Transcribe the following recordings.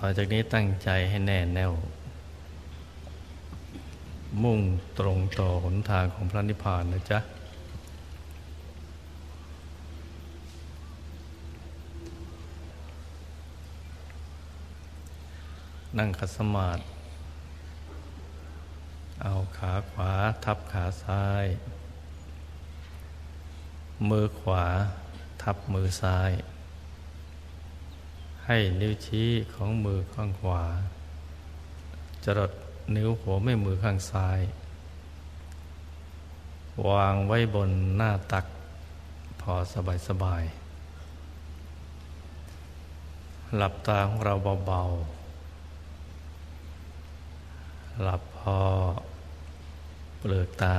ต่อจากนี้ตั้งใจให้แน่แน่ว มุ่งตรงต่อหนทางของพระนิพพานนะจ๊ะ นั่งขัดสมาธิเอาขาขวาทับขาซ้าย มือขวาทับมือซ้าย ให้นิ้วชี้ของมือข้างขวา จรดนิ้วหัวแม่มือข้างซ้าย วางไว้บนหน้าตัก พอสบายสบาย หลับตาของเราเบาๆ หลับพอเปลือกตา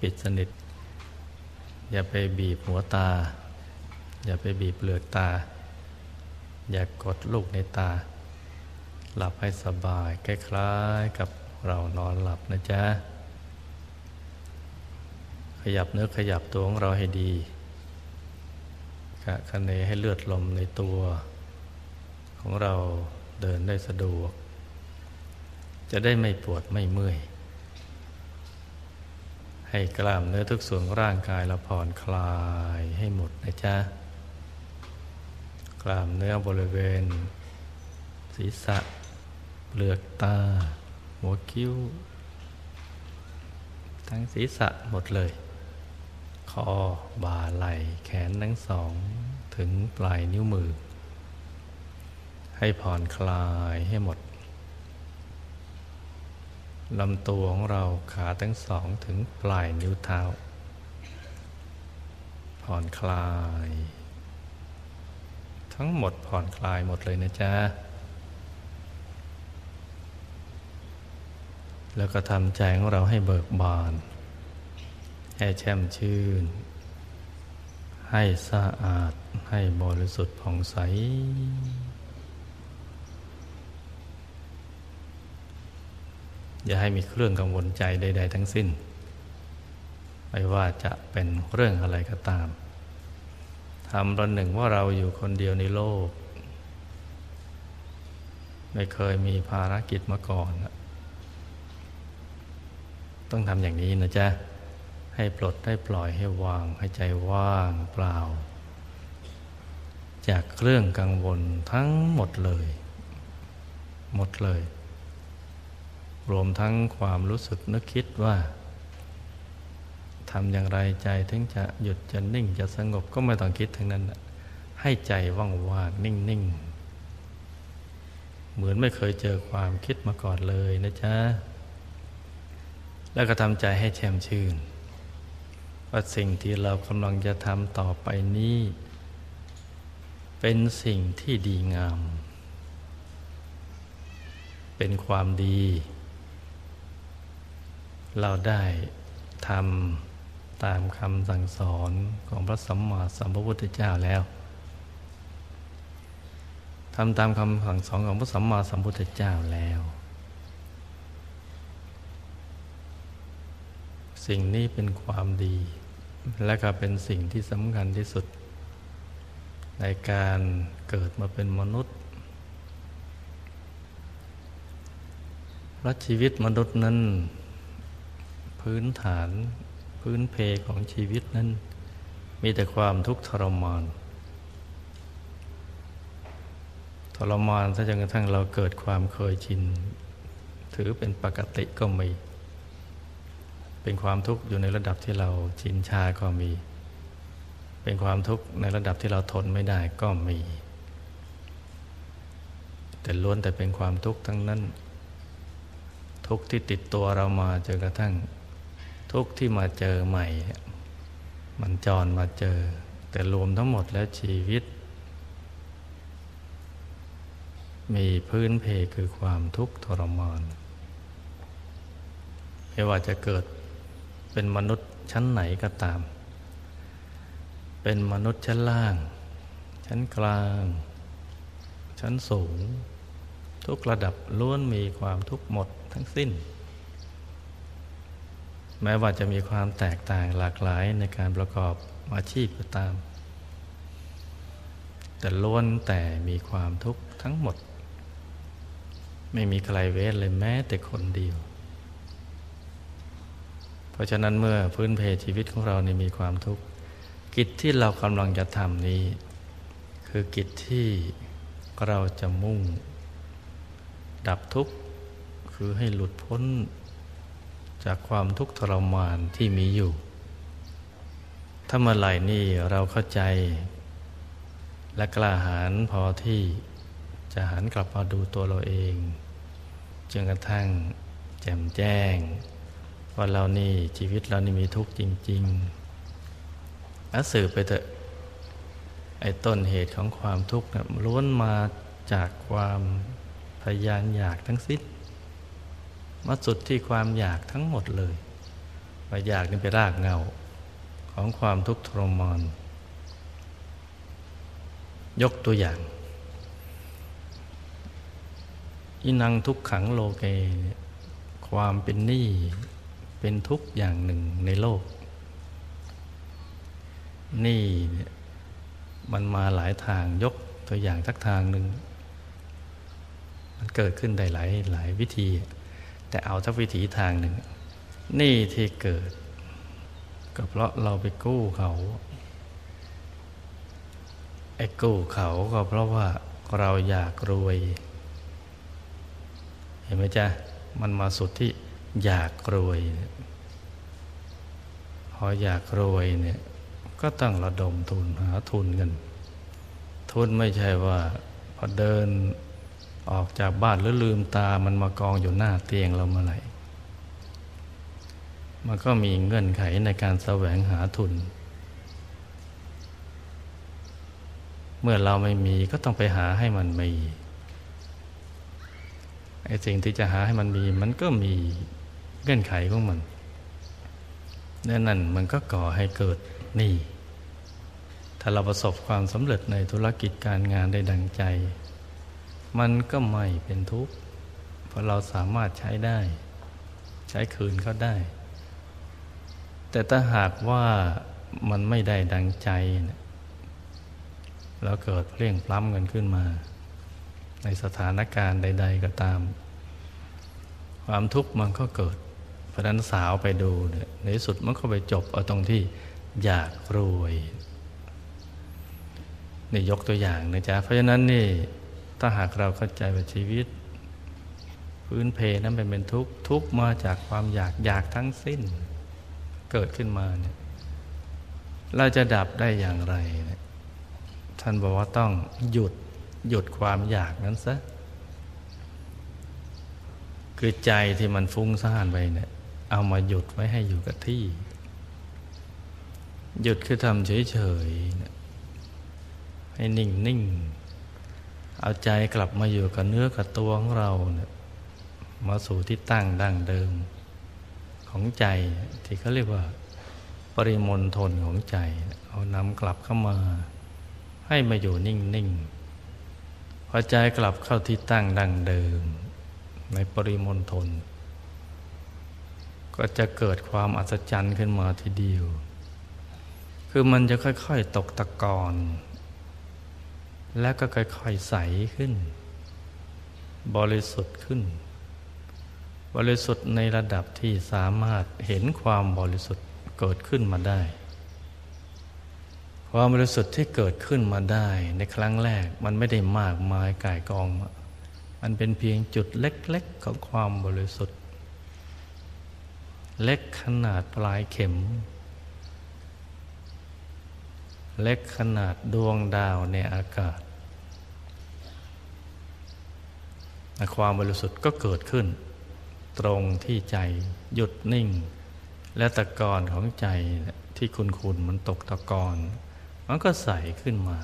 ปิดสนิท อย่าไปบีบหัวตา อย่าไปบีบเปลือกตา อย่ากกดลูกในตา หลับให้สบายคล้ายๆกับเรานอนหลับนะจ๊ะ ขยับเนื้อขยับตัวของเราให้ดีกะคะเนให้เลือดลมในตัว ของเราเดินได้สะดวก จะได้ไม่ปวดไม่เมื่อย ให้กล้ามเนื้อทุกส่วนร่างกายเราผ่อนคลายให้หมดนะจ๊ะ ล้ามเนื้อบริเวณ ศีรษะ เปลือกตา หัวคิ้ว ทั้งศีรษะหมดเลย คอ บ่าไหล่ แขนทั้งสอง ถึงปลายนิ้วมือ ให้ผ่อนคลายให้หมดลำตัวของเราขาทั้งสองถึงปลายนิ้วเท้า ผ่อนคลาย ทั้งหมดผ่อนคลายหมดเลยนะจ๊ะ แล้วก็ทำใจของเราให้เบิกบาน ให้แช่มชื่น ให้สะอาด ให้บริสุทธิ์ผ่องใส อย่าให้มีเครื่องกังวลใจใด ๆ ทั้งสิ้น ไม่ว่าจะเป็นเรื่องอะไรก็ตาม ทำประหนึ่งว่าเราอยู่คนเดียวในโลก ไม่เคยมีภารกิจมาก่อน ต้องทำอย่างนี้นะจ๊ะ ให้ปลดให้ปล่อยให้วาง ให้ใจว่างเปล่า จากเรื่องกังวลทั้งหมดเลย หมดเลย รวมทั้งความรู้สึกนึกคิดว่า ทำอย่างไรใจถึงจะหยุดจะนิ่งจะสงบก็ไม่ต้องคิดทั้งนั้นให้ใจว่างว่างนิ่งนิ่งเหมือนไม่เคยเจอความคิดมาก่อนเลยนะจ๊ะ แล้วก็ทำใจให้แช่มชื่น ว่าสิ่งที่เรากำลังจะทำต่อไปนี้ เป็นสิ่งที่ดีงาม เป็นความดี เราได้ทำ ตามคำสั่งสอนของพระสัมมาสัมพุทธเจ้าแล้วทำตามคำสั่งสอนของพระสัมมาสัมพุทธเจ้าแล้ว สิ่งนี้เป็นความดี และก็เป็นสิ่งที่สำคัญที่สุด ในการเกิดมาเป็นมนุษย์เพราะชีวิตมนุษย์นั้น พื้นฐาน พื้นเพของชีวิตนั้น มีแต่ความทุกข์ทรมาน ทรมานซะจนกระทั่งเราเกิดความเคยชิน ถือเป็นปกติก็มี เป็นความทุกข์อยู่ในระดับที่เราชินชาก็มี เป็นความทุกข์ในระดับที่เราทนไม่ได้ก็มี แต่ล้วนแต่เป็นความทุกข์ทั้งนั้น ทุกข์ที่ติดตัวเรามาจนกระทั่ง ทุกที่มาเจอใหม่ มันจรมาเจอ แต่รวมทั้งหมดแล้วชีวิต มีพื้นเพคือความทุกข์ทรมานไม่ว่าจะเกิดเป็นมนุษย์ชั้นไหนก็ตาม เป็นมนุษย์ชั้นล่าง ชั้นกลาง ชั้นสูง ทุกระดับล้วนมีความทุกข์หมดทั้งสิ้น แม้ว่าจะมีความแตกต่างหลากหลายในการประกอบอาชีพก็ตาม แต่ล้วนแต่มีความทุกข์ทั้งหมด ไม่มีใครเว้นเลยแม้แต่คนเดียว เพราะฉะนั้นเมื่อพื้นเพชีวิตของเราในมีความทุกข์กิจที่เรากำลังจะทำนี้ คือกิจที่เราจะมุ่ง ดับทุกข์คือให้หลุดพ้น จากความทุกข์ทรมานที่มีอยู่ ถ้าเมื่อไหร่นี่เราเข้าใจ และกล้าหาญพอที่จะหันกลับมาดูตัวเราเองจนกระทั่งแจ่มแจ้ง ว่าเรานี่ชีวิตเรานี่มีทุกข์จริงๆอาสืบไปเถอะไอ้ต้นเหตุของความทุกข์นะล้วนมาจากความพยานอยากทั้งสิ้น มาสุดที่ความอยากทั้งหมดเลยว่าอยากนี่ไปรากเงาของความทุกข์ทรมานยกตัวอย่างอินังทุกขังโลเก ความเป็นหนี้เป็นทุกอย่างหนึ่งในโลกหนี้มันมาหลายทางยกตัวอย่างทักทางหนึ่ง มันเกิดขึ้นได้หลายหลายวิธี แต่เอาทักวิธีทางหนึ่ง นี้ที่เกิด ก็เพราะเราไปกู้เขาไอ้กู้เขาก็เพราะว่าเราอยากรวย เห็นไหมจ๊ะ มันมาสุดที่อยากรวยพออยากรวยเนี่ยก็ต้องระดมทุนหาทุนกัน ทุนไม่ใช่ว่าพอเดิน ออกจากบ้านหรือลืมตามันมากองอยู่หน้าเตียงเราเมื่อไหร่มันก็มีเงื่อนไขในการแสวงหาทุน เมื่อเราไม่มีก็ต้องไปหาให้มันมีไอ้สิ่งที่จะหาให้มันมี มันก็มีเงื่อนไขของมันนั่นนั่นมันก็ก่อให้เกิดนี่ถ้าเราประสบความสำเร็จในธุรกิจการงานได้ดังใจ มันก็ไม่เป็นทุกข์ เพราะเราสามารถใช้ได้ ใช้คืนเขาได้ แต่ถ้าหากว่ามันไม่ได้ดังใจแล้วเกิดเพลี่ยงพล้ำกันขึ้นมา ในสถานการณ์ใด ๆ ก็ตาม ความทุกข์มันก็เกิด เพราะนั้นสาวไปดูเนี่ยในสุดมันก็ไปจบเอาตรงที่อยากรวยนี่ยกตัวอย่างนะจ๊ะเพราะฉะนั้นนี่ ถ้าหากเราเข้าใจว่าชีวิต พื้นเพนั้นเป็นเป็นทุกข์ทุกข์มาจากความอยากอยากทั้งสิ้น เกิดขึ้นมาเนี่ยเราจะดับได้อย่างไรท่านบอกว่าต้องหยุดหยุดความอยากนั้นซะคือใจที่มันฟุ้งซ่านไปเนี่ยเอามาหยุดไว้ให้อยู่กับที่ หยุดคือทำเฉยๆให้นิ่งนิ่ง เอาใจกลับมาอยู่กับเนื้อกับตัวของเราเนี่ยมาสู่ที่ตั้งดั้งเดิม ของใจที่เขาเรียกว่า ปริมณฑลของใจ เอานำกลับเข้ามา ให้มาอยู่นิ่งนิ่งพอใจกลับเข้าที่ตั้งดั้งเดิม ในปริมณฑลก็จะเกิดความอัศจรรย์ขึ้นมาทีเดียว คือมันจะค่อยๆตกตะกอน และก็ค่อยๆใสขึ้น บริสุทธิ์ขึ้น บริสุทธิ์ในระดับที่สามารถเห็นความบริสุทธิ์เกิดขึ้นมาได้ ความบริสุทธิ์ที่เกิดขึ้นมาได้ในครั้งแรกมันไม่ได้มากมายกายกอง มันเป็นเพียงจุดเล็กๆของความบริสุทธิ์ เล็กขนาดปลายเข็มเล็กขนาดดวงดาวในอากาศ ความบริสุทธิ์ก็เกิดขึ้น ตรงที่ใจหยุดนิ่ง และตะกอนของใจที่คุณคุณมันตกตะกอนมันก็ใสขึ้นมา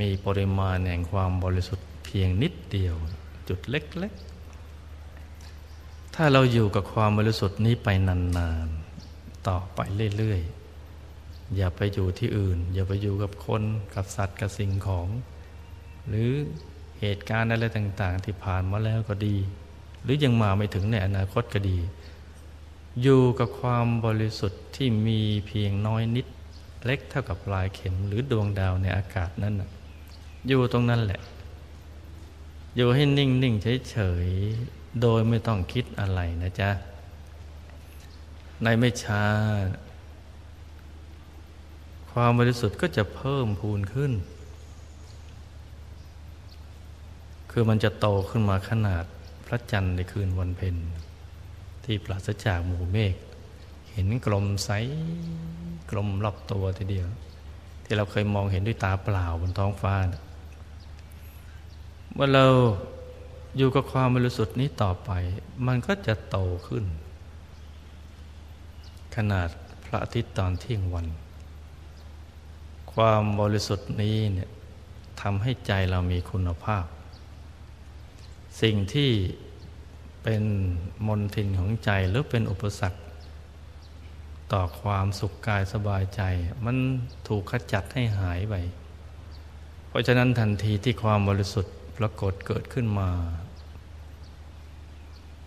มีปริมาณแห่งความบริสุทธิ์เพียงนิดเดียว จุดเล็กๆ ถ้าเราอยู่กับความบริสุทธิ์นี้ไปนานๆ ต่อไปเรื่อยๆ อย่าไปอยู่ที่อื่น อย่าไปอยู่กับคนกับสัตว์กับสิ่งของ หรือ เหตุการณ์อะไรต่าง ๆ ที่ผ่านมาแล้วก็ดี หรือยังมาไม่ถึงในอนาคตก็ดี อยู่กับความบริสุทธิ์ที่มีเพียงน้อยนิด เล็กเท่ากับลายเข็มหรือดวงดาวในอากาศนั้นอยู่ตรงนั้นแหละ อยู่ให้นิ่งนิ่งเฉยเฉยโดยไม่ต้องคิดอะไรนะจ๊ะ ในไม่ช้าความบริสุทธิ์ก็จะเพิ่มพูนขึ้น คือมันจะโตขึ้นมาขนาดพระจันทร์ในคืนวันเพ็ญที่ปราศจากหมู่เมฆเห็นกลมใสกลมรอบตัวทีเดียว ที่เราเคยมองเห็นด้วยตาเปล่าบนท้องฟ้าเมื่อเราอยู่กับความบริสุทธิ์นี้ต่อไป มันก็จะโตขึ้น ขนาดพระอาทิตย์ตอนเที่ยงวัน ความบริสุทธิ์นี้เนี่ยทำให้ใจเรามีคุณภาพ สิ่งที่เป็นมนทินของใจหรือเป็นอุปสรรค ต่อความสุขกายสบายใจ มันถูกขจัดให้หายไป เพราะฉะนั้นทันทีที่ความบริสุทธิ์ปรากฏเกิดขึ้นมา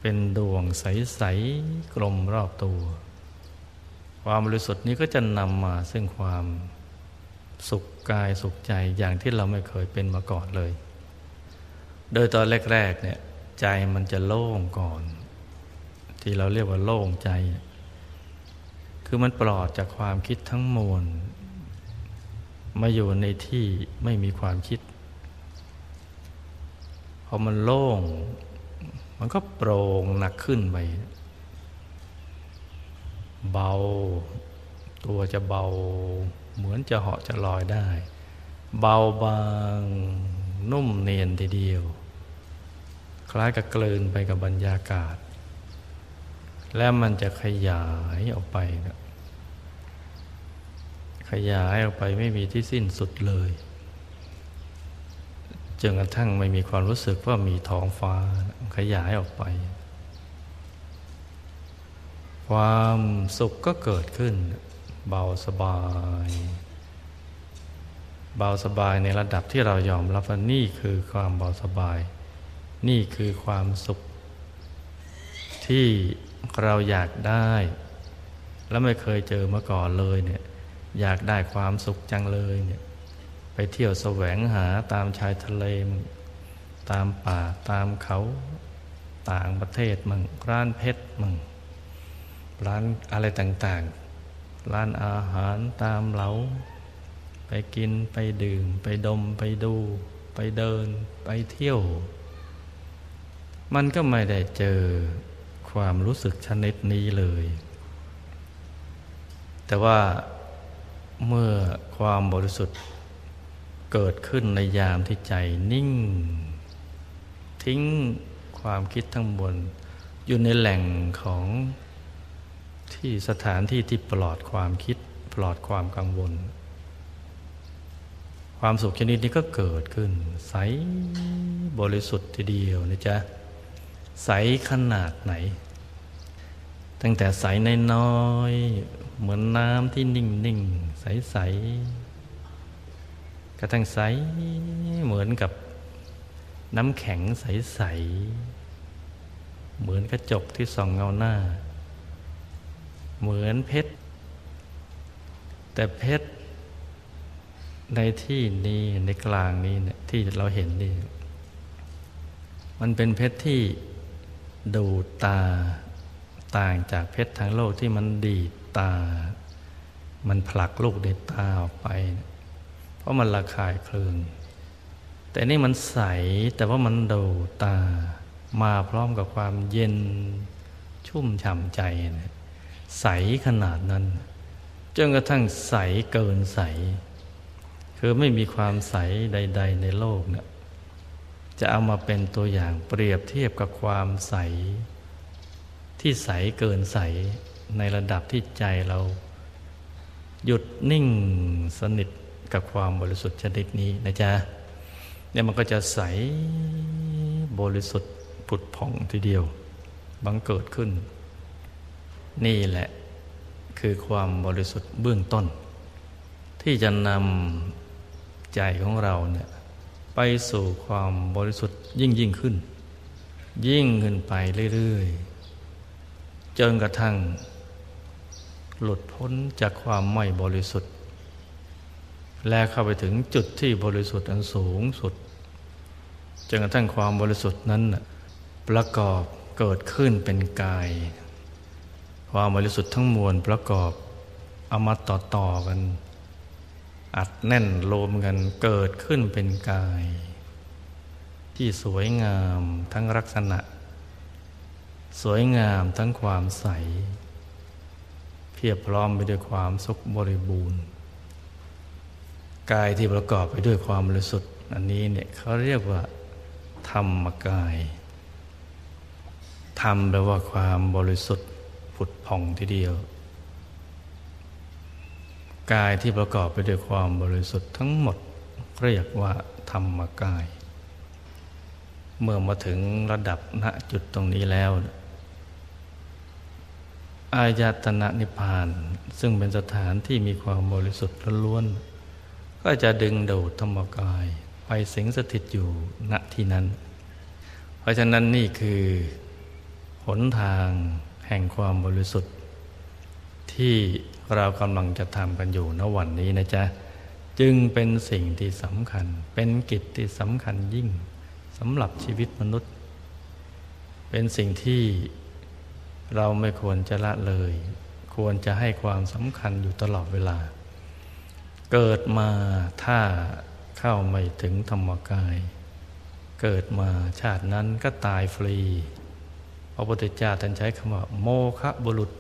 เป็นดวงใส ๆ กลมรอบตัว ความบริสุทธิ์นี้ก็จะนำมาซึ่งความสุขกายสุขใจอย่างที่เราไม่เคยเป็นมาก่อนเลย โดยตอนแรกๆเนี่ยใจมันจะโล่งก่อน ที่เราเรียกว่าโล่งใจ คือมันปลอดจากความคิดทั้งมวลมาอยู่ในที่ไม่มีความคิด พอมันโล่ง มันก็โปร่งหนักขึ้นไป เบา ตัวจะเบา เหมือนจะเหาะจะลอยได้ เบาบางนุ่มเนียนทีเดียว คล้ายกับกลืนไปกับบรรยากาศ และมันจะขยายออกไปนะขยายออกไปไม่มีที่สิ้นสุดเลยจนกระทั่งไม่มีความรู้สึกว่ามีท้องฟ้าขยายออกไป ความสุขก็เกิดขึ้น เบาสบาย เบาสบายในระดับที่เรายอมรับว่านี่คือความเบาสบาย นี่คือความสุข ที่เราอยากได้ แล้วไม่เคยเจอมาก่อนเลยเนี่ยอยากได้ความสุขจังเลยเนี่ยไปเที่ยวแสวงหาตามชายทะเลมตามป่าตามเขาต่างประเทศมั่งร้านเพชรมั่งร้านอะไรต่างๆ ร้านอาหารตามเหลา ไปกินไปดื่ม ไปดมไปดู ไปเดินไปเที่ยว มันก็ไม่ได้เจอความรู้สึกชนิดนี้เลย แต่ว่าเมื่อความบริสุทธิ์เกิดขึ้นในยามที่ใจนิ่ง ทิ้งความคิดทั้งบน อยู่ในแหล่งของที่สถานที่ที่ปลอดความคิดปลอดความกังวล ความสุขชนิดนี้ก็เกิดขึ้น ใสบริสุทธิ์ทีเดียวนะจ๊ะ ใสขนาดไหน ตั้งแต่ใสในน้อยเหมือนน้ำที่นิ่งนิ่งใสใสกระทั่งใสเหมือนกับน้ำแข็งใสใสเหมือนกระจกที่ส่องเงาหน้า เหมือนเพชร แต่เพชร ในที่นี้ในกลางนี้เนี่ยที่เราเห็นนี่ มันเป็นเพชรที่ ดูตา ต่างจากเพชรทางโลกที่มันดีดตา มันผลักลูกเดตาออกไป เพราะมันระคายเคลืนแต่นี่มันใสแต่ว่ามันดูตา มาพร้อมกับความเย็นชุ่มฉ่ำใจนะใสขนาดนั้นจนกระทั่งใสเกินใส คือไม่มีความใสใด ๆ ในโลกเนะี่ย จะเอามาเป็นตัวอย่างเปรียบเทียบกับความใส ที่ใสเกินใสในระดับที่ใจเรา หยุดนิ่งสนิทกับความบริสุทธิ์ชนิดนี้นะจ๊ะเนี่ยมันก็จะใสบริสุทธิ์ผุดผ่องทีเดียว บังเกิดขึ้น นี่แหละคือความบริสุทธิ์เบื้องต้น ที่จะนำใจของเราเนี่ย ไปสู่ความบริสุทธิ์ยิ่งยิ่งขึ้น ยิ่งขึ้นไปเรื่อยๆจนกระทั่ง หลุดพ้นจากความไม่บริสุทธิ์ และเข้าไปถึงจุดที่บริสุทธิ์อันสูงสุดจนกระทั่งความบริสุทธิ์นั้นประกอบเกิดขึ้นเป็นกาย ความบริสุทธิ์ทั้งมวลประกอบเอามาต่อต่อกัน อัดแน่นรวมกันเกิดขึ้นเป็นกาย ที่สวยงามทั้งลักษณะ สวยงามทั้งความใส เพียบพร้อมไปด้วยความสุขบริบูรณ์ กายที่ประกอบไปด้วยความบริสุทธิ์อันนี้เนี่ยเขาเรียกว่าธรรมกาย ธรรมแปลว่าความบริสุทธิ์ผุดผ่องทีเดียว กายที่ประกอบไปด้วยความบริสุทธิ์ทั้งหมดเรียกว่าธรรมกาย เมื่อมาถึงระดับณจุดตรงนี้แล้ว อายตนะนิพพาน ซึ่งเป็นสถานที่มีความบริสุทธิ์ล้วนก็จะดึงดูดธรรมกาย ไปสิงสถิตอยู่ณที่นั้น เพราะฉะนั้นนี่คือหนทางแห่งความบริสุทธิ์ที่ เรากำลังจะทำกันอยู่ณวันนี้นะจ๊ะ จึงเป็นสิ่งที่สำคัญ เป็นกิจที่สำคัญยิ่งสำหรับชีวิตมนุษย์ เป็นสิ่งที่เราไม่ควรจะละเลย ควรจะให้ความสำคัญอยู่ตลอดเวลา เกิดมาถ้าเข้าไม่ถึงธรรมกาย เกิดมาชาตินั้นก็ตายฟรี พระพุทธเจ้าท่านใช้คำว่า โมคะบุรุษ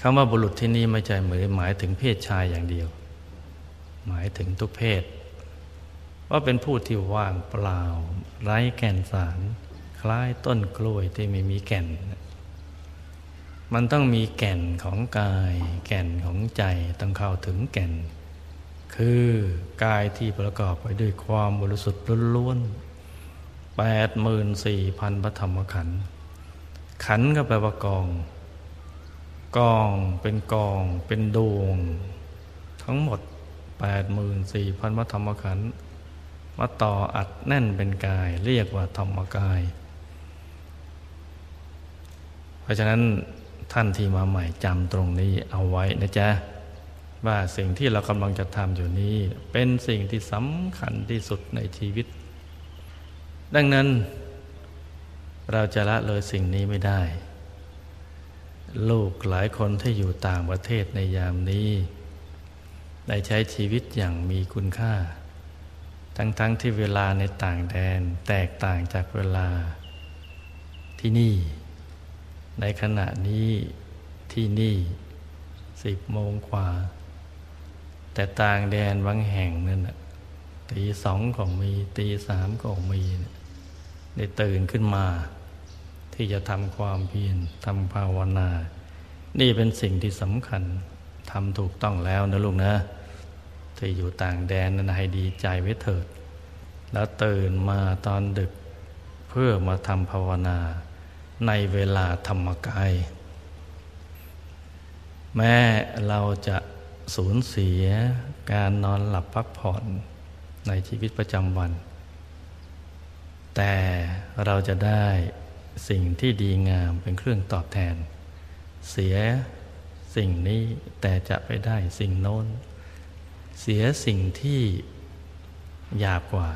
คำว่าบุรุษที่นี่ไม่ใช่หมายหมายถึงเพศชายอย่างเดียว หมายถึงทุกเพศ ว่าเป็นผู้ที่ว่างเปล่า ไร้แก่นสาร คล้ายต้นกล้วยที่ไม่มีแก่น มันต้องมีแก่นของกาย แก่นของใจต้องเข้าถึงแก่น คือกายที่ประกอบไปด้วยความบริสุทธิ์ล้วนๆแปดหมื่นสี่พันพระธรรมขันธ์ขันก็แปลว่ากอง กองเป็นกองเป็นดวง ทั้งหมดแปดหมื่นสี่พันธรรมขันธ์มาต่ออัดแน่นเป็นกาย เรียกว่าธรรมกาย เพราะฉะนั้นท่านที่มาใหม่จำตรงนี้เอาไว้นะจ๊ะ ว่าสิ่งที่เรากำลังจะทำอยู่นี้ เป็นสิ่งที่สำคัญที่สุดในชีวิต ดังนั้น เราจะละเลยสิ่งนี้ไม่ได้ ลูกหลายคนที่อยู่ต่างประเทศในยามนี้ ได้ใช้ชีวิตอย่างมีคุณค่า ทั้งๆทที่เวลาในต่างแดนแตกต่างจากเวลา ที่นี่ ในขณะนี้ที่นี่สิบโมงกว่า แต่ต่างแดนบางแห่งนั่นตีสองก็มีตีสามก็มีได้ตื่นขึ้นมา ที่จะทำความเพียรทำภาวนา นี่เป็นสิ่งที่สำคัญทำถูกต้องแล้วนะลูกนะที่อยู่ต่างแดนนั้นให้ดีใจไว้เถิด แล้วตื่นมาตอนดึกเพื่อมาทำภาวนา ในเวลาธรรมกาย แม้เราจะสูญเสียการนอนหลับพักผ่อนในชีวิตประจำวัน แต่เราจะได้ สิ่งที่ดีงามเป็นเครื่องตอบแทน เสียสิ่งนี้แต่จะไปได้สิ่งโน้น เสียสิ่งที่หยาบกว่า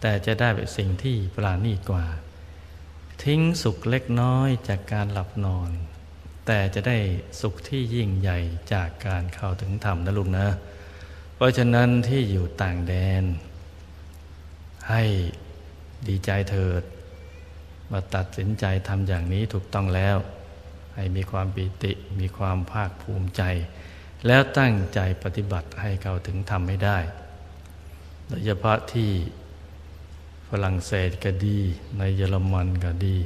แต่จะได้เป็นสิ่งที่ปราณีกว่า ทิ้งสุขเล็กน้อยจากการหลับนอน แต่จะได้สุขที่ยิ่งใหญ่จากการเข้าถึงธรรมนะลุงนะ เพราะฉะนั้นที่อยู่ต่างแดน ให้ดีใจเถิด มาตัดสินใจทำอย่างนี้ถูกต้องแล้ว ให้มีความปิติมีความภาคภูมิใจ แล้วตั้งใจปฏิบัติให้เขาถึงธรรมให้ได้ โดยเฉพาะที่ฝรั่งเศสก็ดี ในเยอรมันก็ดี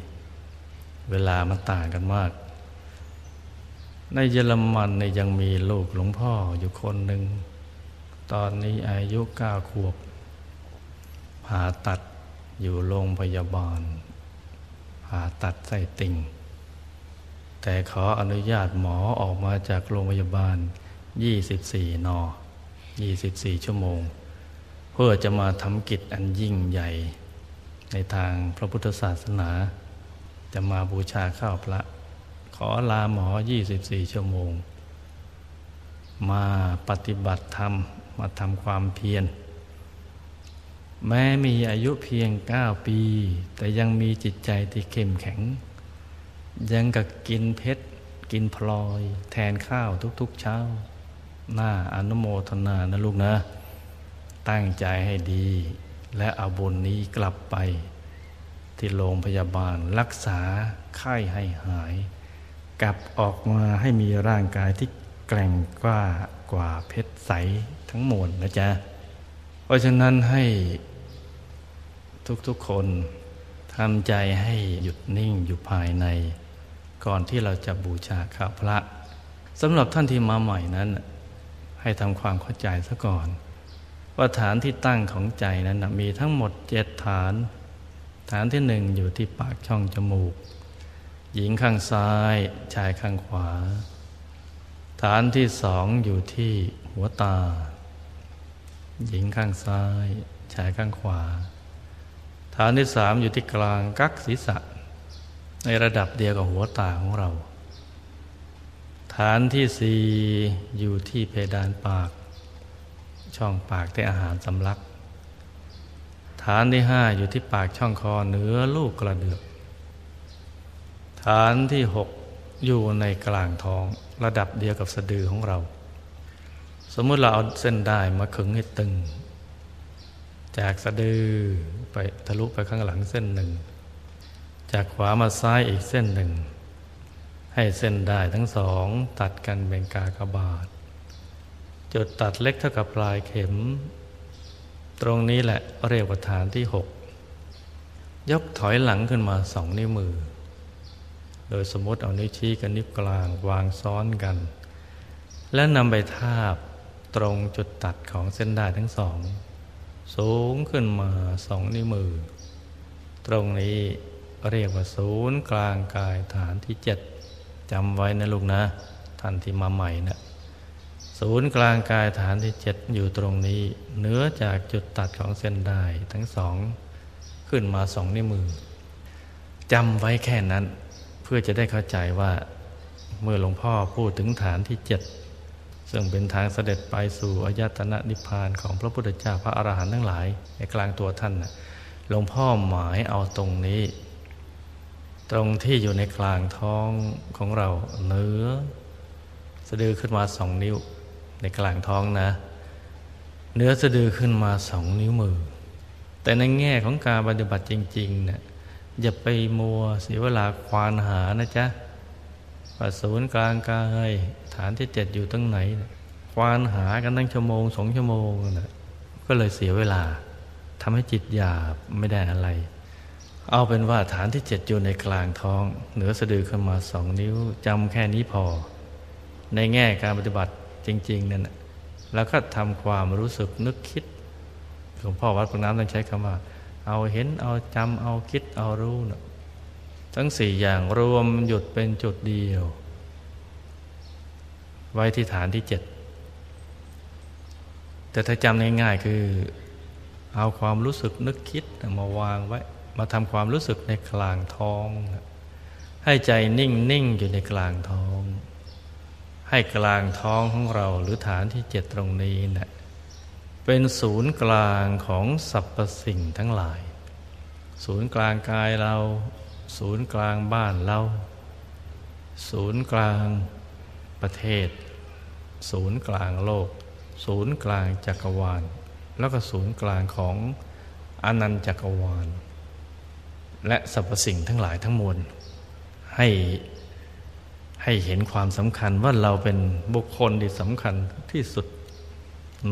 เวลามันต่างกันมาก ในเยอรมันในยังมีลูกหลวงพ่ออยู่คนหนึ่ง ตอนนี้อายุเก้าขวบผ่าตัดอยู่โรงพยาบาล ผ่าตัดไส้ติ่ง แต่ขออนุญาตหมอออกมาจากโรงพยาบาล 24นอ24 ชั่วโมง เพื่อจะมาทำกิจอันยิ่งใหญ่ ในทางพระพุทธศาสนา จะมาบูชาข้าวพระ ขอลาหมอ 24 ชั่วโมง มาปฏิบัติธรรม มาทำความเพียร แม้มีอายุเพียงเก้าปี แต่ยังมีจิตใจที่เข้มแข็ง ยังกับกินเพชร กินพลอย แทนข้าวทุกๆเช้า หน้าอนุโมทนานะลูกนะ ตั้งใจให้ดี และเอาบุญนี้กลับไป ที่โรงพยาบาลรักษาไข้ให้หาย กลับออกมาให้มีร่างกายที่แกร่งกว่ากว่าเพชรใสทั้งหมดนะจ๊ะ เพราะฉะนั้นให้ทุกๆคนทำใจให้หยุดนิ่งอยู่ภายใน ก่อนที่เราจะบูชาข้าพระสำหรับท่านที่มาใหม่นั้น ให้ทำความเข้าใจซะก่อน ว่าฐานที่ตั้งของใจนั้นมีทั้งหมดเจ็ดฐาน ฐานที่หนึ่งอยู่ที่ปากช่องจมูก หญิงข้างซ้าย ชายข้างขวา ฐานที่สองอยู่ที่หัวตา หญิงข้างซ้าย ชายข้างขวา ฐานที่สามอยู่ที่กลางกักศีรษะ ในระดับเดียวกับหัวตาของเรา ฐานที่สี่อยู่ที่เพดานปาก ช่องปากที่อาหารสำลัก ฐานที่ห้าอยู่ที่ปากช่องคอเหนือลูกกระเดือก ฐานที่หกอยู่ในกลางท้องระดับเดียวกับสะดือของเรา สมมติเราเอาเส้นได้มาขึงให้ตึง จากสะดือไปทะลุไปข้างหลังเส้นหนึ่ง จากขวามาซ้ายอีกเส้นหนึ่ง ให้เส้นได้ทั้งสอง ตัดกันเป็นกากบาท จุดตัดเล็กเท่ากับปลายเข็ม ตรงนี้แหละเรียกว่าฐานที่หกยกถอยหลังขึ้นมาสองนิ้วมือ โดยสมมติเอานิ้วชี้กับนิ้วกลางวางซ้อนกัน และนำไปทาบ ตรงจุดตัดของเส้นได้ทั้งสอง สูงขึ้นมาสองนิ้วมือ ตรงนี้เรียกว่าศูนย์กลางกายฐานที่เจ็ดจำไว้นะลูกนะ ท่านที่มาใหม่นะศูนย์กลางกายฐานที่เจ็ดอยู่ตรงนี้เนื้อจากจุดตัดของเส้นได้ทั้งสอง ขึ้นมาสองนิ้วมือจำไว้แค่นั้นเพื่อจะได้เข้าใจว่า เมื่อหลวงพ่อพูดถึงฐานที่เจ็ด ซึ่งเป็นทางเสด็จไปสู่อายตนะนิพพานของพระพุทธเจ้าพระอรหันต์ทั้งหลาย ในกลางตัวท่านนะหลวงพ่อหมายเอาตรงนี้ ตรงที่อยู่ในกลางท้องของเราเนื้อสะดือขึ้นมาสองนิ้ว ในกลางท้องนะ เนื้อสะดือขึ้นมาสองนิ้วมือ แต่ในแง่ของการปฏิบัติจริงๆเนะี่ยอย่าไปมัวเสียเวลาควานหานะจ๊ะ ว่าศูนย์กลางกายฐานที่เจ็ดอยู่ตรงไหนควานหากันตั้งชั่วโมงสองชั่วโมงนะก็เลยเสียเวลาทำให้จิตหยาบไม่ได้อะไร เอาเป็นว่าฐานที่เจ็ดอยู่ในกลางท้อง เหนือสะดือขึ้นมาสองนิ้วจำแค่นี้พอ ในแง่การปฏิบัติจริง ๆ นั่นแล้วก็ทำความรู้สึกนึกคิดหลวงพ่อวัดปากน้ำต้องใช้คำว่า เอาเห็นเอาจำเอาคิดเอารู้นะ ทั้งสี่อย่างรวมหยุดเป็นจุดเดียว ไว้ที่ฐานที่เจ็ดแต่ถ้าจำง่ายๆคือ เอาความรู้สึกนึกคิดมาวางไว้ มาทำความรู้สึกในกลางท้อง ให้ใจนิ่งนิ่งอยู่ในกลางท้อง ให้กลางท้องของเราหรือฐานที่เจ็ดตรงนี้นะี่ยเป็นศูนย์กลางของสรรพสิ่งทั้งหลาย ศูนย์กลางกายเรา ศูนย์กลางบ้านเรา ศูนย์กลางประเทศ ศูนย์กลางโลก ศูนย์กลางจักรวาล แล้วก็ศูนย์กลางของอนันต์จักรวาล และสรรพสิ่งทั้งหลายทั้งมวลให้ให้เห็นความสำคัญว่าเราเป็นบุคคลที่สำคัญที่สุด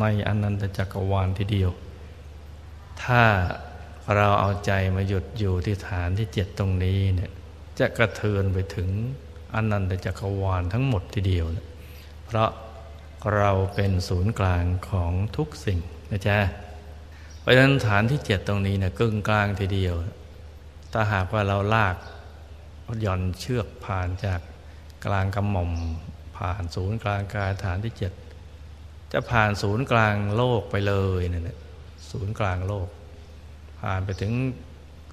ในอนันตจักรวาลทีเดียว ถ้า เราเอาใจมาหยุดอยู่ที่ฐานที่เจ็ดตรงนี้เนี่ยจะกระเทือนไปถึงอนันตจักรวาลทั้งหมดทีเดียวนะเพราะเราเป็นศูนย์กลางของทุกสิ่งนะจ๊ะเพราะฉะนั้นฐานที่เจ็ดตรงนี้เนี่ยกึ่งกลางทีเดียว ถ้าหากว่าเราลากหย่อนเชือกผ่านจากกลางกระหม่อมผ่านศูนย์กลางกายฐานที่เจ็ดจะผ่านศูนย์กลางโลกไปเลยเนี่ยศูนย์กลางโลกานไปถึง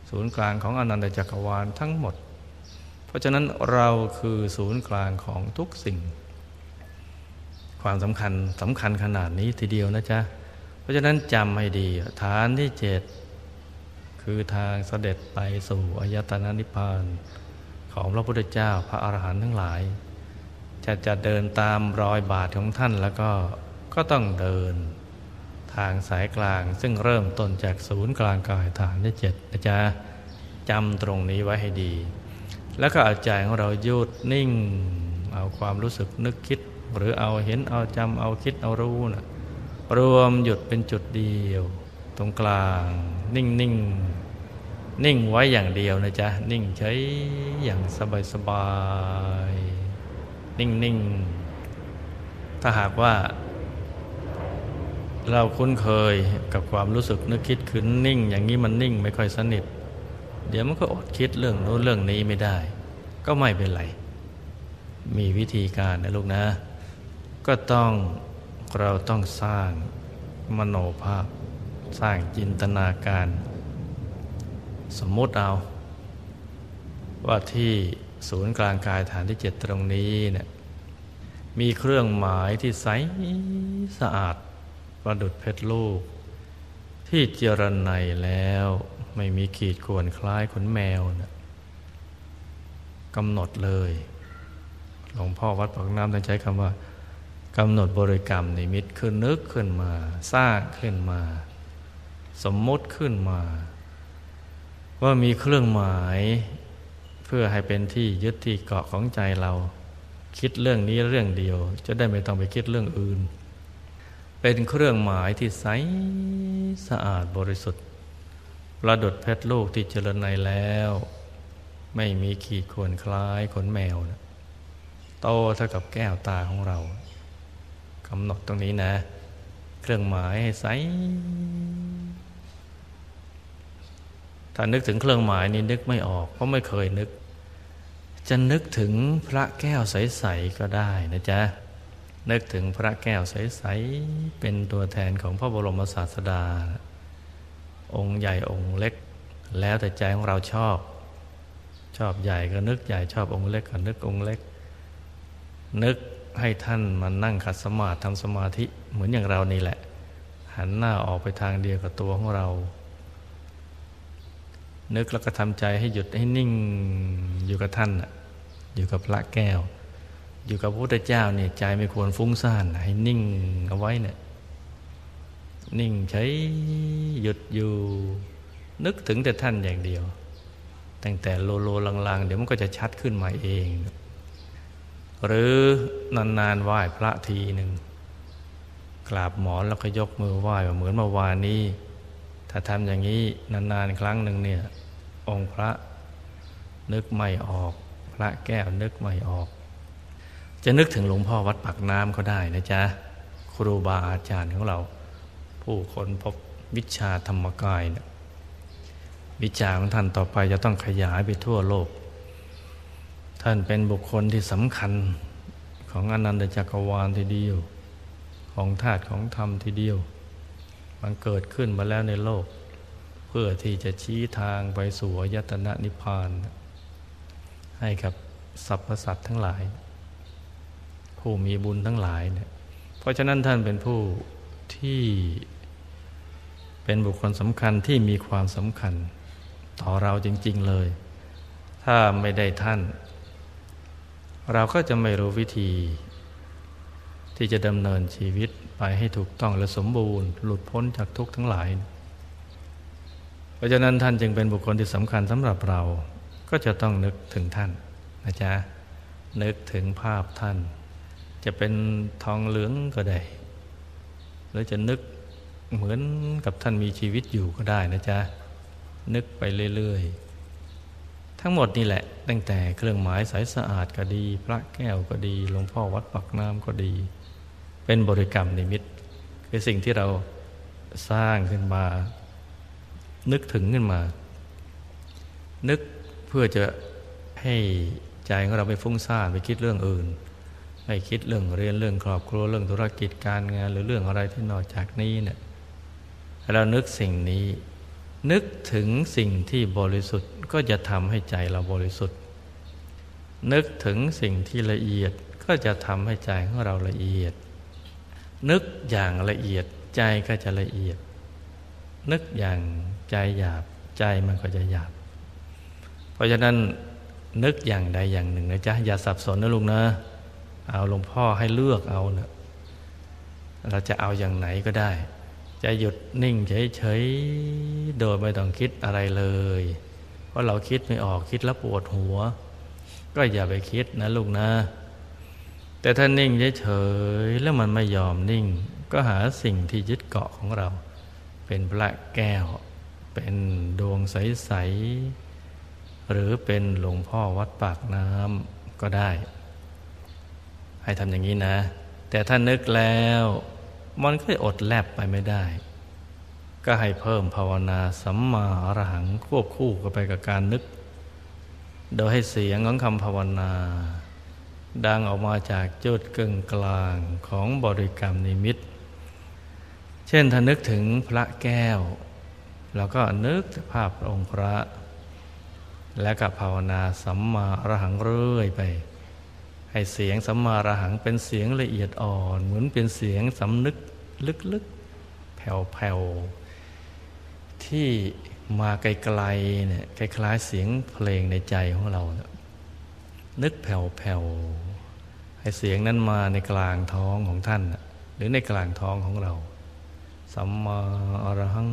ศูนย์กลางของอนันตจักรวาลทั้งหมด เพราะฉะนั้นเราคือศูนย์กลางของทุกสิ่ง ความสำคัญสำคัญขนาดนี้ทีเดียวนะจ๊ะ เพราะฉะนั้นจำให้ดีฐานที่เจ็ดคือทางเสด็จไปสู่อายตนะนิพพาน ของพระพุทธเจ้าพระอาหารหันต์ทั้งหลาย จะจะเดินตามรอยบาทของท่านแล้วก็ก็ต้องเดิน ทางสายกลางซึ่งเริ่มต้นจากศูนย์กลางกายฐานที่เจ็ดนะจ๊ะจำตรงนี้ไว้ให้ดี แล้วก็เอาใจของเราหยุดนิ่ง เอาความรู้สึกนึกคิด หรือเอาเห็นเอาจำเอาคิดเอารู้นะรวมหยุดเป็นจุดเดียว ตรงกลางนิ่งนิ่งนิ่งไว้อย่างเดียวนะจ๊ะ นิ่งใช้อย่างสบายสบาย นิ่งนิ่งถ้าหากว่า เราคุ้นเคยกับความรู้สึกนึกคิดขึ้นนิ่ง อย่างนี้มันนิ่งไม่ค่อยสนิท เดี๋ยวมันก็อดคิดเรื่องโน้นเรื่องนี้ไม่ได้ ก็ไม่เป็นไร มีวิธีการนะลูกนะ ก็ต้องเราต้องสร้างมโนภาพ สร้างจินตนาการ สมมติเอา ว่าที่ศูนย์กลางกายฐานที่เจ็ดตรงนี้เนี่ยมีเครื่องหมายที่ใสสะอาด ประดุดเพชรลูก ที่เจรไนแล้วไม่มีขีดข่วนคล้ายขนแมวนะกำหนดเลย หลวงพ่อวัดปากน้ำต้องใช้คำว่ากำหนดบริกรรมนิมิตคือนึกขึ้นมา สร้างขึ้นมา สมมติขึ้นมา ว่ามีเครื่องหมาย เพื่อให้เป็นที่ยึดที่เกาะของใจเรา คิดเรื่องนี้เรื่องเดียว จะได้ไม่ต้องไปคิดเรื่องอื่น เป็นเครื่องหมายที่ใสสะอาดบริสุทธิ์ประดุดเพชรลูกที่เจริญในแล้ว ไม่มีขีดข่วนคล้ายขนแมวนะโตเท่ากับแก้วตาของเรากำหนดตรงนี้นะ เครื่องหมายให้ใสถ้านึกถึงเครื่องหมายนี้นึกไม่ออก เพราะไม่เคยนึก จะนึกถึงพระแก้วใส ๆ ก็ได้นะจ๊ะ นึกถึงพระแก้วใส ๆ เป็นตัวแทนของพระบรมศาสดา องค์ใหญ่องค์เล็ก แล้วแต่ใจของเราชอบ ชอบใหญ่ก็นึกใหญ่ชอบองค์เล็กก็นึกองค์เล็ก นึกให้ท่านมานั่งขัดสมาธิทำสมาธิเหมือนอย่างเรานี่แหละ หันหน้าออกไปทางเดียวกับตัวของเรา นึกแล้วก็ทำใจให้หยุดให้นิ่งอยู่กับท่านอยู่กับพระแก้ว อยู่กับพระพุทธเจ้าเนี่ยใจไม่ควรฟุ้งซ่านให้นิ่งเอาไว้เนี่ยนิ่งใช้หยุดอยู่ นึกถึงแต่ท่านอย่างเดียว ตั้งแต่โลโลลังๆ เดี๋ยวมันก็จะชัดขึ้นมาเอง หรือนานๆไหว้พระทีหนึ่งกราบหมอนแล้วก็ยกมือไหว้เหมือนเมื่อวานนี้ ถ้าทำอย่างนี้นานๆครั้งหนึ่งเนี่ย องค์พระนึกไม่ออก พระแก้วนึกไม่ออก จะนึกถึงหลวงพ่อวัดปักน้ำก็ได้นะจ๊ะครูบาอาจารย์ของเรา ผู้คนพบวิชาธรรมกายเนี่ยวิชาของท่านต่อไปจะต้องขยายไปทั่วโลก ท่านเป็นบุคคลที่สำคัญของอนันตจักรวาลทีเดียว ของธาตุของธรรมทีเดียว มันเกิดขึ้นมาแล้วในโลก เพื่อที่จะชี้ทางไปสู่ยตนะนิพพาน ให้กับสรรพสัตว์ทั้งหลาย ผู้มีบุญทั้งหลายเนี่ยเพราะฉะนั้นท่านเป็นผู้ที่เป็นบุคคลสำคัญที่มีความสำคัญ ต่อเราจริง ๆเลย ถ้าไม่ได้ท่าน เราก็จะไม่รู้วิธี ที่จะดำเนินชีวิตไปให้ถูกต้องและสมบูรณ์ หลุดพ้นจากทุกข์ทั้งหลาย เพราะฉะนั้นท่านจึงเป็นบุคคลที่สำคัญสำหรับเราก็จะต้องนึกถึงท่านนะจ๊ะนึกถึงภาพท่าน จะเป็นทองเหลืองก็ได้ หรือจะนึกเหมือนกับท่านมีชีวิตอยู่ก็ได้นะจ๊ะ นึกไปเรื่อยๆ ทั้งหมดนี่แหละ ตั้งแต่เครื่องหมายสายสะอาดก็ดี พระแก้วก็ดีหลวงพ่อวัดปักน้ำก็ดี เป็นบริกรรมนิมิต คือสิ่งที่เราสร้างขึ้นมา นึกถึงขึ้นมา นึกเพื่อจะให้ใจของเราไปฟุ้งซ่านไปคิดเรื่องอื่น ไม่คิดเรื่องเรียนเรื่องครอบครัวเรื่องธุรกิจการงานหรือเรื่องอะไรที่นอกจากนี้เนี่ยเรานึกสิ่งนี้ นึกถึงสิ่งที่บริสุทธิ์ก็จะทำให้ใจเราบริสุทธิ์ นึกถึงสิ่งที่ละเอียดก็จะทำให้ใจของเราละเอียด นึกอย่างละเอียดใจก็จะละเอียด นึกอย่างใจหยาบใจมันก็จะหยาบ เพราะฉะนั้นนึกอย่างใดอย่างหนึ่งนะจ๊ะอย่าสับสนนะลุงนะ เอาหลวงพ่อให้เลือกเอาเนะเราจะเอาอย่างไหนก็ได้ จะหยุดนิ่งเฉยๆโดยไม่ต้องคิดอะไรเลย เพราะเราคิดไม่ออกคิดแล้วปวดหัว ก็อย่าไปคิดนะลูกนะ แต่ถ้านิ่งเฉยๆแล้วมันไม่ยอมนิ่ง ก็หาสิ่งที่ยึดเกาะของเรา เป็นพระแก้ว เป็นดวงใส ๆ หรือเป็นหลวงพ่อวัดปากน้ำก็ได้ ให้ทำอย่างนี้นะ แต่ถ้านึกแล้ว มันก็อดแลบไปไม่ได้ ก็ให้เพิ่มภาวนาสัมมาอรหังควบคู่กันไปกับการนึก โดยให้เสียงของคำภาวนา ดังออกมาจากจุดกึ่งกลางของบริกรรมนิมิต เช่นถ้านึกถึงพระแก้วเราก็นึกภาพองค์พระ และกับภาวนาสัมมาอรหังเรื่อยไป ให้เสียงสัมมาระหังเป็นเสียงละเอียดอ่อน เหมือนเป็นเสียงสำนึกลึกๆ แผ่วๆ ที่มาไกลๆเนี่ยคล้ายๆเสียงเพลงในใจของเรานนึกแผ่วๆให้เสียงนั้นมาในกลางท้องของท่านหรือในกลางท้องของเรา สัมมาอรหัง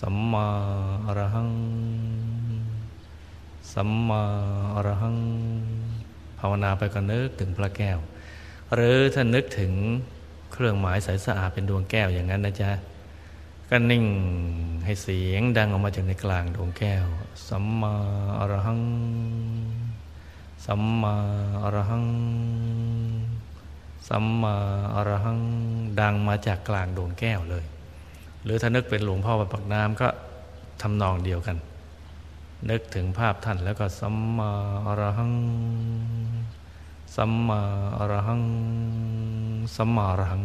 สัมมาอรหัง สัมมาอรหังภาวนาไปก็นึกถึงพระแก้ว หรือถ้านึกถึงเครื่องหมายใสสะอาดเป็นดวงแก้วอย่างนั้นนะจ๊ะก็นิ่งให้เสียงดังออกมาจากในกลางดวงแก้ว สัมมาอรหัง สัมมาอรหัง สัมมาอรหัง ดังมาจากกลางดวงแก้วเลย หรือถ้านึกเป็นหลวงพ่อปักน้ำก็ทำนองเดียวกัน นึกถึงภาพท่านแล้วก็สัมมาอรหัง สัมมาอรหัง สัมมาอรหัง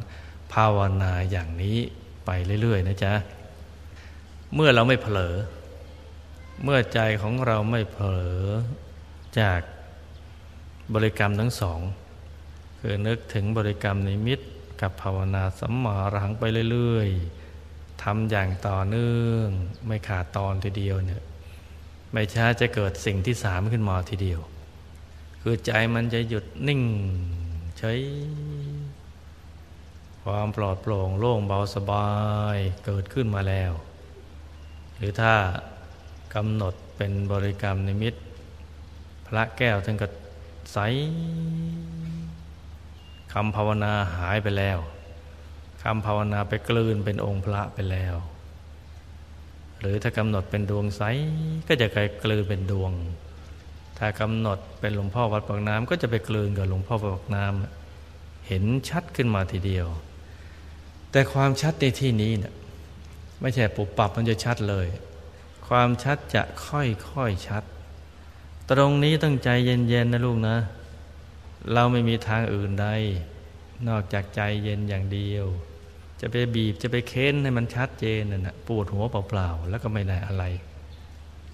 ภาวนาอย่างนี้ไปเรื่อย ๆ นะจ๊ะ เมื่อเราไม่เผลอ เมื่อใจของเราไม่เผลอจากบริกรรมทั้งสอง คือนึกถึงบริกรรมในมิตรกับภาวนาสัมมาอรหังไปเรื่อย ๆทำอย่างต่อเนื่อง ไม่ขาดตอนทีเดียวเนี่ย ไม่ช้าจะเกิดสิ่งที่สามขึ้นมาทีเดียว คือใจมันจะหยุดนิ่งใช้ความปลอดโปร่งโล่งเบาสบายเกิดขึ้นมาแล้ว หรือถ้ากำหนดเป็นบริกรรมนิมิต พระแก้วท่านก็ใสคำภาวนาหายไปแล้วคำภาวนาไปกลืนเป็นองค์พระไปแล้ว หรือถ้ากำหนดเป็นดวงใสก็จะกลายกลืนเป็นดวง ถ้ากำหนดเป็นหลวงพ่อวัดปากน้ำก็จะไปกลืนกับหลวงพ่อวัดปากน้ำเห็นชัดขึ้นมาทีเดียว แต่ความชัดในที่นี้เนะี่ยไม่ใช่ปุบปับมันจะชัดเลย ความชัดจะค่อยๆชัด ตรงนี้ต้องใจเย็นๆนะลูกนะ เราไม่มีทางอื่นใดนอกจากใจเย็นอย่างเดียว จะไปบีบจะไปเค้นให้มันชัดเจนน่ะปวดหัวเปล่าๆแล้วก็ไม่ได้อะไร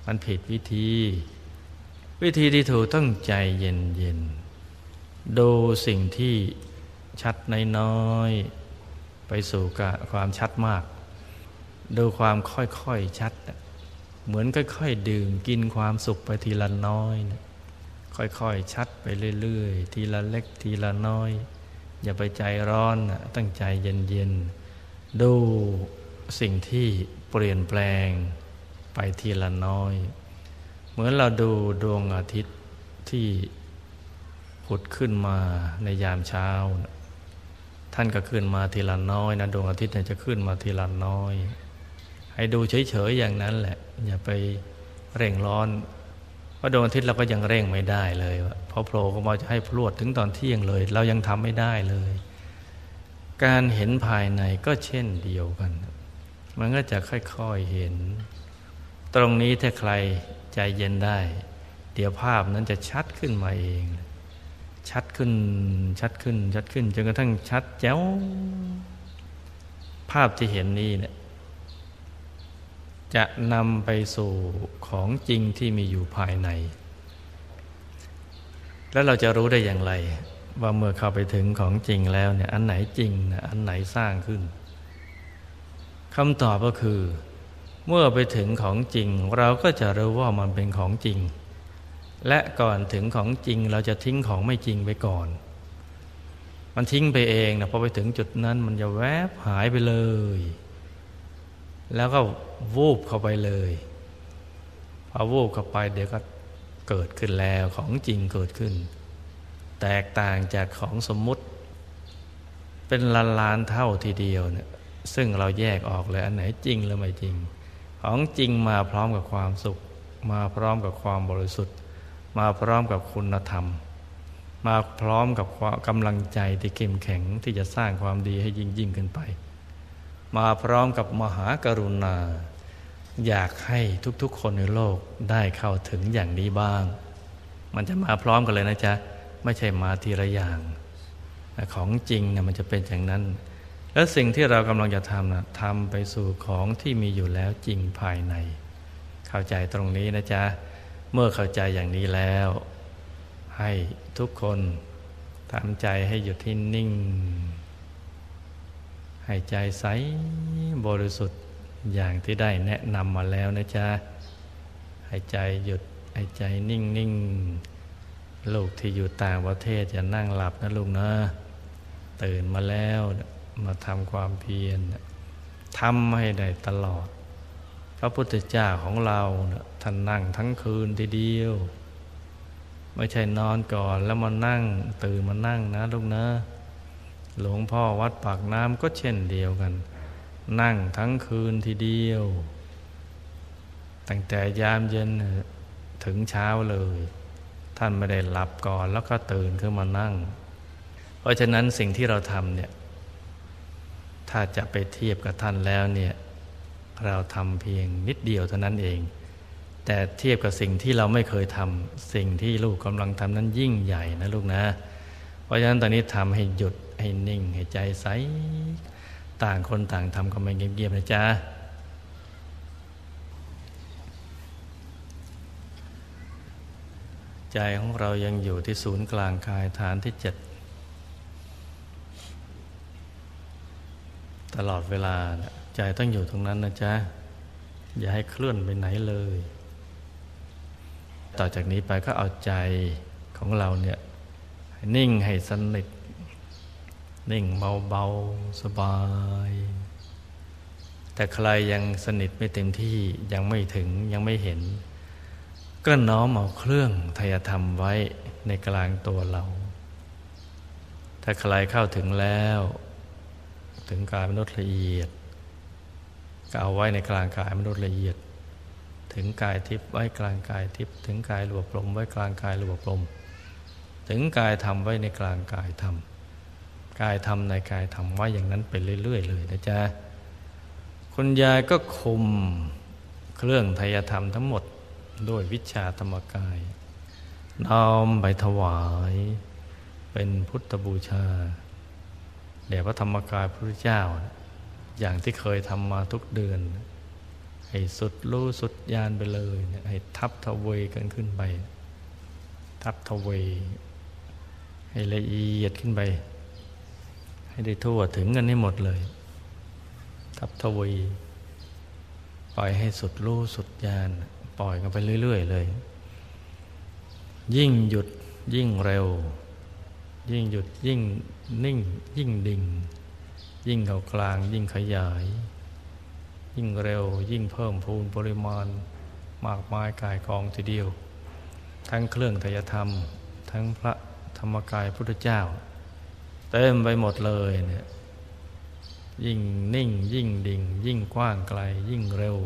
มันผิดวิธี วิธีที่ถูกต้องใจเย็นๆดูสิ่งที่ชัดน้อยๆไปสู่กับความชัดมาก ดูความค่อยๆชัด เหมือนค่อยๆดื่มกินความสุขไปทีละน้อยนะค่อยๆชัดไปเรื่อยๆ ทีละเล็กทีละน้อย อย่าไปใจร้อนตั้งใจเย็นๆ ดูสิ่งที่เปลี่ยนแปลงไปทีละน้อย เหมือนเราดูดวงอาทิตย์ที่ผุดขึ้นมาในยามเช้า ท่านก็ขึ้นมาทีละน้อยนะดวงอาทิตย์จะขึ้นมาทีละน้อย ให้ดูเฉยๆอย่างนั้นแหละ อย่าไปเร่งร้อน พราะดวงอาทิตย์เราก็ยังเร่งไม่ได้เลยเพอโผล่ก็มาจะให้พรวดถึงตอนเที่ยงเลย เรายังทำไม่ได้เลย การเห็นภายในก็เช่นเดียวกัน มันก็จะค่อยๆเห็น ตรงนี้ถ้าใครใจเย็นได้ เดี๋ยวภาพนั้นจะชัดขึ้นมาเอง ชัดขึ้นชัดขึ้นชัดขึ้นจนกระทั่งชัดแจ๋วภาพที่เห็นนี้เนี่ย จะนำไปสู่ของจริงที่มีอยู่ภายใน แล้วเราจะรู้ได้อย่างไร ว่าเมื่อเข้าไปถึงของจริงแล้วเนี่ยอันไหนจริงนะอันไหนสร้างขึ้นคำตอบก็คือ เมื่อไปถึงของจริง เราก็จะรู้ว่ามันเป็นของจริง และก่อนถึงของจริงเราจะทิ้งของไม่จริงไปก่อน มันทิ้งไปเองนะพอไปถึงจุดนั้นมันจะแวบหายไปเลย แล้วก็วูบเข้าไปเลยพอวูบเข้าไปเดี๋ยวก็เกิดขึ้นแล้วของจริงเกิดขึ้น แตกต่างจากของสมมุติ เป็นล้านล้านเท่าทีเดียวเนี่ยซึ่งเราแยกออกเลยอันไหนจริงหรือไม่จริง ของจริงมาพร้อมกับความสุข มาพร้อมกับความบริสุทธิ์ มาพร้อมกับคุณธรรม มาพร้อมกับกำลังใจที่เข้มแข็งที่จะสร้างความดีให้ยิ่งยิ่งขึ้นไป มาพร้อมกับมหากรุณา อยากให้ทุกๆคนในโลกได้เข้าถึงอย่างนี้บ้าง มันจะมาพร้อมกันเลยนะจ๊ะ ไม่ใช่มาทีละอย่าง ของจริงนะมันจะเป็นอย่างนั้น แล้วสิ่งที่เรากำลังจะทำนะทำไปสู่ของที่มีอยู่แล้วจริงภายใน เข้าใจตรงนี้นะจ๊ะ เมื่อเข้าใจอย่างนี้แล้ว ให้ทุกคนทำใจให้หยุดที่นิ่ง ให้ใจใสบริสุทธิ์อย่างที่ได้แนะนำมาแล้วนะจ๊ะหายใจหยุดหายใจนิ่งนิ่งลูกที่อยู่ต่างประเทศอย่านั่งหลับนะลูกนะ ตื่นมาแล้วมาทำความเพียรทำให้ได้ตลอด พระพุทธเจ้าของเราท่านนั่งทั้งคืนทีเดียว ไม่ใช่นอนก่อนแล้วมานั่ง ตื่นมานั่งนะลูกนะ หลวงพ่อวัดปากน้ำก็เช่นเดียวกัน นั่งทั้งคืนทีเดียว ตั้งแต่ยามเย็นถึงเช้าเลย ท่านไม่ได้หลับก่อนแล้วก็ตื่นขึ้นมานั่ง เพราะฉะนั้นสิ่งที่เราทำเนี่ยถ้าจะไปเทียบกับท่านแล้วเนี่ยเราทำเพียงนิดเดียวเท่านั้นเอง แต่เทียบกับสิ่งที่เราไม่เคยทำสิ่งที่ลูกกำลังทำนั้นยิ่งใหญ่นะลูกนะ เพราะฉะนั้นตอนนี้ทำให้หยุด ให้นิ่ง ให้ใจใส ต่างคนต่างทำกันไปเงียบๆนะจ๊ะใจของเรายังอยู่ที่ศูนย์กลางกายฐานที่เจ็ดตลอดเวลาใจต้องอยู่ตรงนั้นนะจ๊ะ อย่าให้เคลื่อนไปไหนเลย ต่อจากนี้ไปก็เอาใจของเราเนี่ยนิ่งให้สนิท นิ่งเบาๆ สบาย แต่ใครยังสนิทไม่เต็มที่ยังไม่ถึงยังไม่เห็น ก็น้อมเอาเครื่องทยธรรมไว้ในกลางตัวเรา ถ้าใครเข้าถึงแล้ว ถึงกายมนุษย์ละเอียด ก็เอาไว้ในกลางกายมนุษย์ละเอียด ถึงกายทิพย์ไว้กลางกายทิพย์ถึงกายรวบลมไว้กลางกายรวบลม ถึงกายธรรมไว้ในกลางกายธรรม กายทำในกายทำไว้อย่างนั้นไปเรื่อย ๆ เลยนะจ๊ะคุณยายก็คุมเครื่องทยธรรมทั้งหมดด้วยวิชาธรรมกายน้อมไปถวาย เป็นพุทธบูชาแด่พระธรรมกายพระเจ้า อย่างที่เคยทำมาทุกเดือน ให้สุดรู้สุดยานไปเลยให้ทับทเวกันขึ้นไป ทับทเว ให้ละเอียดขึ้นไป ให้ได้ทั่วถึงกันให้หมดเลย ทับทวี ปล่อยให้สุดรู้สุดญาณปล่อยกันไปเรื่อย ๆ เลย ยิ่งหยุดยิ่งเร็ว ยิ่งหยุดยิ่งนิ่ง ยิ่งดิ่ง ยิ่งเก่ากลาง ยิ่งขยาย ยิ่งเร็ว ยิ่งเพิ่มพูนปริมาณ มากมายกายกองทีเดียว ทั้งเครื่องทยธรรม ทั้งพระธรรมกายพุทธเจ้า เต็มไปหมดเลยเนี่ยยิ่งนิ่ง ยิ่งดิ่ง ยิ่งกว้างไกล ยิ่งเร็ว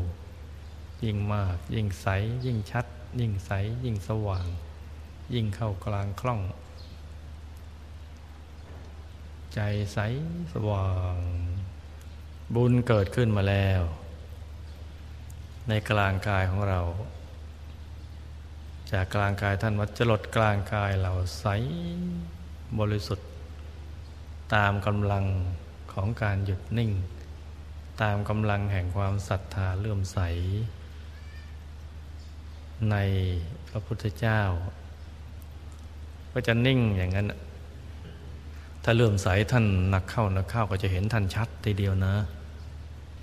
ยิ่งมาก ยิ่งใส ยิ่งชัด ยิ่งใส ยิ่งสว่าง ยิ่งเข้ากลางคล่อง ใจใสสว่าง บุญเกิดขึ้นมาแล้ว ในกลางกายของเรา จากกลางกายท่านวัดจลดกลางกายเราใสบริสุทธิ์ ตามกำลังของการหยุดนิ่ง ตามกำลังแห่งความศรัทธาเลื่อมใส ในพระพุทธเจ้า ก็จะนิ่งอย่างนั้น ถ้าเลื่อมใสท่านนักเข้านักเข้าก็จะเห็นท่านชัดทีเดียวนะ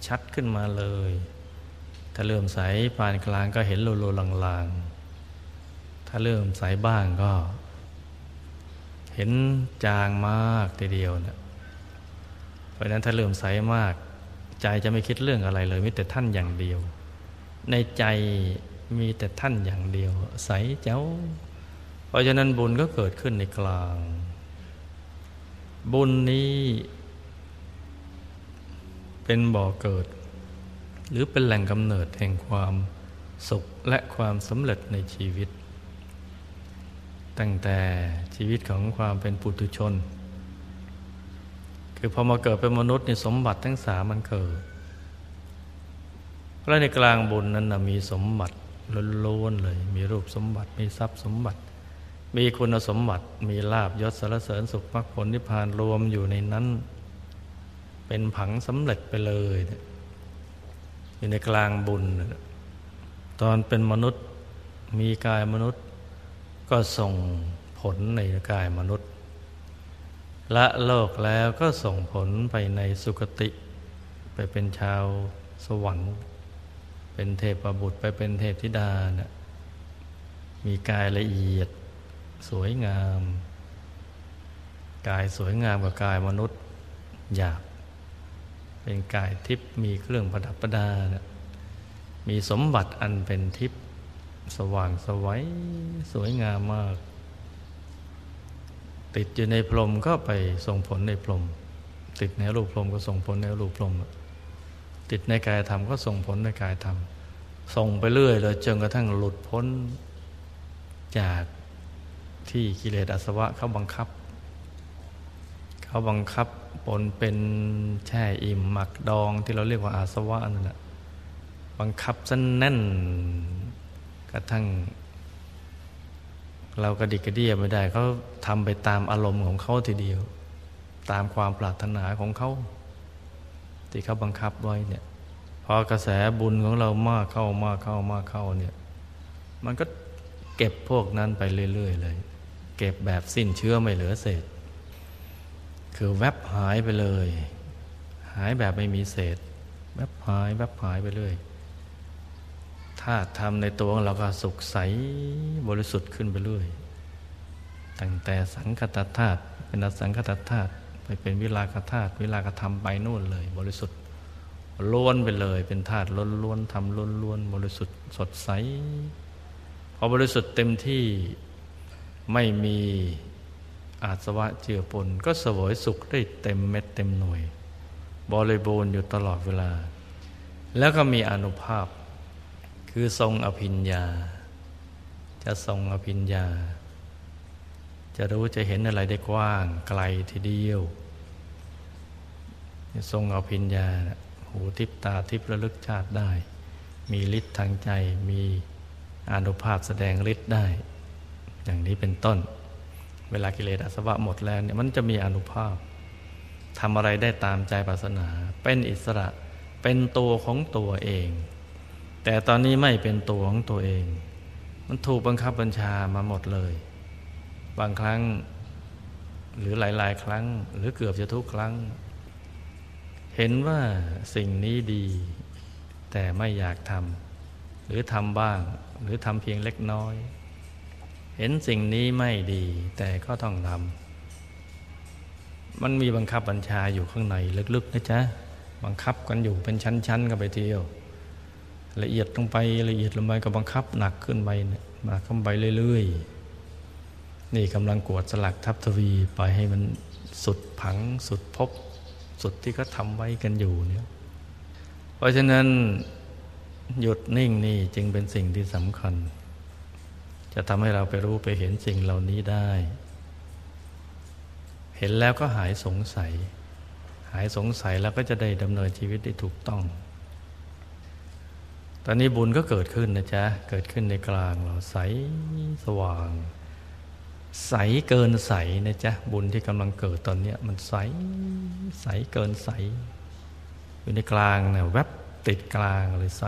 ชัดขึ้นมาเลย ถ้าเลื่อมใสปานกลางก็เห็นโลโลลางๆ ถ้าเลื่อมใสบ้างก็ เห็นจางมากทีเดียวนะเพราะนั้นถ้าเลื่อมใสมาก ใจจะไม่คิดเรื่องอะไรเลยมีแต่ท่านอย่างเดียว ในใจมีแต่ท่านอย่างเดียว ใสเจ้า เพราะฉะนั้นบุญก็เกิดขึ้นในกลาง บุญนี้เป็นบ่อเกิด หรือเป็นแหล่งกำเนิดแห่งความสุขและความสำเร็จในชีวิต ตั้งแต่ ชีวิตของความเป็นปุถุชน คือพอมาเกิดเป็นมนุษย์ในสมบัติทั้งสามมันเกิดและในกลางบุญนั้นนะมีสมบัติล้วนๆเลย มีรูปสมบัติมีทรัพย์สมบัติ มีคุณสมบัติมีลาบยศสารเสริญสุขมรรคผลนิพพานรวมอยู่ในนั้น เป็นผังสำเร็จไปเลยอยู่ในกลางบุญ ตอนเป็นมนุษย์มีกายมนุษย์ก็ส่ง ผลในกายมนุษย์ ละโลกแล้วก็ส่งผลไปในสุคติ ไปเป็นชาวสวรรค์ เป็นเทพบุตรไปเป็นเทพธิดานะมีกายละเอียด สวยงาม กายสวยงามกว่ากายมนุษย์หยาบเป็นกายทิพย์มีเครื่องประดับประดานะมีสมบัติอันเป็นทิพย์สว่างสวัยสวยงามมาก ติดอยู่ในพรมก็ไปส่งผลในพรม ติดในรูปพรมก็ส่งผลในรูปพรม ติดในกายธรรมก็ส่งผลในกายธรรม ส่งไปเรื่อยเลยจนกระทั่งหลุดพ้นจากที่กิเลสอาสวะเขาบังคับ เขาบังคับปนเป็นแช่อิ่มหมักดองที่เราเรียกว่าอาสวะนั่นแหละบังคับสั้นแน่นกระทั่ง เรากระดิกกระเดียไม่ได้เขาทำไปตามอารมณ์ของเขาทีเดียว ตามความปรารถนาของเขาที่เขาบังคับไว้เนี่ยพอกระแสบุญของเรามากเข้ามากเข้ามากเข้าเนี่ย มันก็เก็บพวกนั้นไปเรื่อยๆเลย เก็บแบบสิ้นเชื้อไม่เหลือเศษ คือแวบหายไปเลย หายแบบไม่มีเศษ แวบหายแวบหายไปเลย ธาตุธรรมในตัวของเราก็สุขใสบริสุทธิ์ขึ้นไปเรื่อยตั้งแต่สังคตธาตุเป็นอสังคตธาตุไปเป็นวิลากธาตุวิลากธรรมไปนู่นเลย บริสุทธิ์ล้วนไปเลยเป็นธาตุล้วนล้วนทำล้วนล้วนบริสุทธิ์สดใสพอบริสุทธิ์เต็มที่ไม่มีอาสวะเจือปนก็สวยสุขได้เต็มเม็ดเต็มหน่วย บริบูรณ์อยู่ตลอดเวลา แล้วก็มีอนุภาพ คือทรงอภิญญา จะทรงอภิญญา จะรู้จะเห็นอะไรได้กว้างไกลทีเดียวทรงอภิญญา หูทิพตาทิพระลึกชาติได้ มีฤทธิ์ทางใจมีอนุภาพแสดงฤทธิ์ได้ อย่างนี้เป็นต้น เวลากิเลสอาสวะหมดแล้วเนี่ยมันจะมีอนุภาพทำอะไรได้ตามใจปรารถนา เป็นอิสระเป็นตัวของตัวเอง แต่ตอนนี้ไม่เป็นตัวของตัวเอง มันถูกบังคับบัญชามาหมดเลย บางครั้งหรือหลาย ๆ ครั้ง หรือเกือบจะทุกครั้ง เห็นว่าสิ่งนี้ดี แต่ไม่อยากทำหรือทำบ้าง หรือทำเพียงเล็กน้อย เห็นสิ่งนี้ไม่ดี แต่ก็ต้องทำมันมีบังคับบัญชาอยู่ข้างในลึกๆนะจ๊ะบังคับกันอยู่เป็นชั้น ๆ กันไปเที่ยว ละเอียดลงไปละเอียดลงไปก็บังคับหนักขึ้นไปมาขึ้นไปเรื่อยๆ นี่กำลังกวดสลักทับทวีไปให้มันสุดผังสุดพบ สุดที่เขาทำไว้กันอยู่เนี่ยเพราะฉะนั้นหยุดนิ่งนี่จึงเป็นสิ่งที่สำคัญ จะทำให้เราไปรู้ไปเห็นสิ่งเหล่านี้ได้ เห็นแล้วก็หายสงสัย หายสงสัยแล้วก็จะได้ดำเนินชีวิตได้ถูกต้อง ตอนนี้บุญก็เกิดขึ้นนะจ๊ะ เกิดขึ้นในกลางเราใสสว่าง ใสเกินใสนะจ๊ะ บุญที่กำลังเกิดตอนนี้มันใสใสเกินใส อยู่ในกลางนะแวบติดกลางเลยใส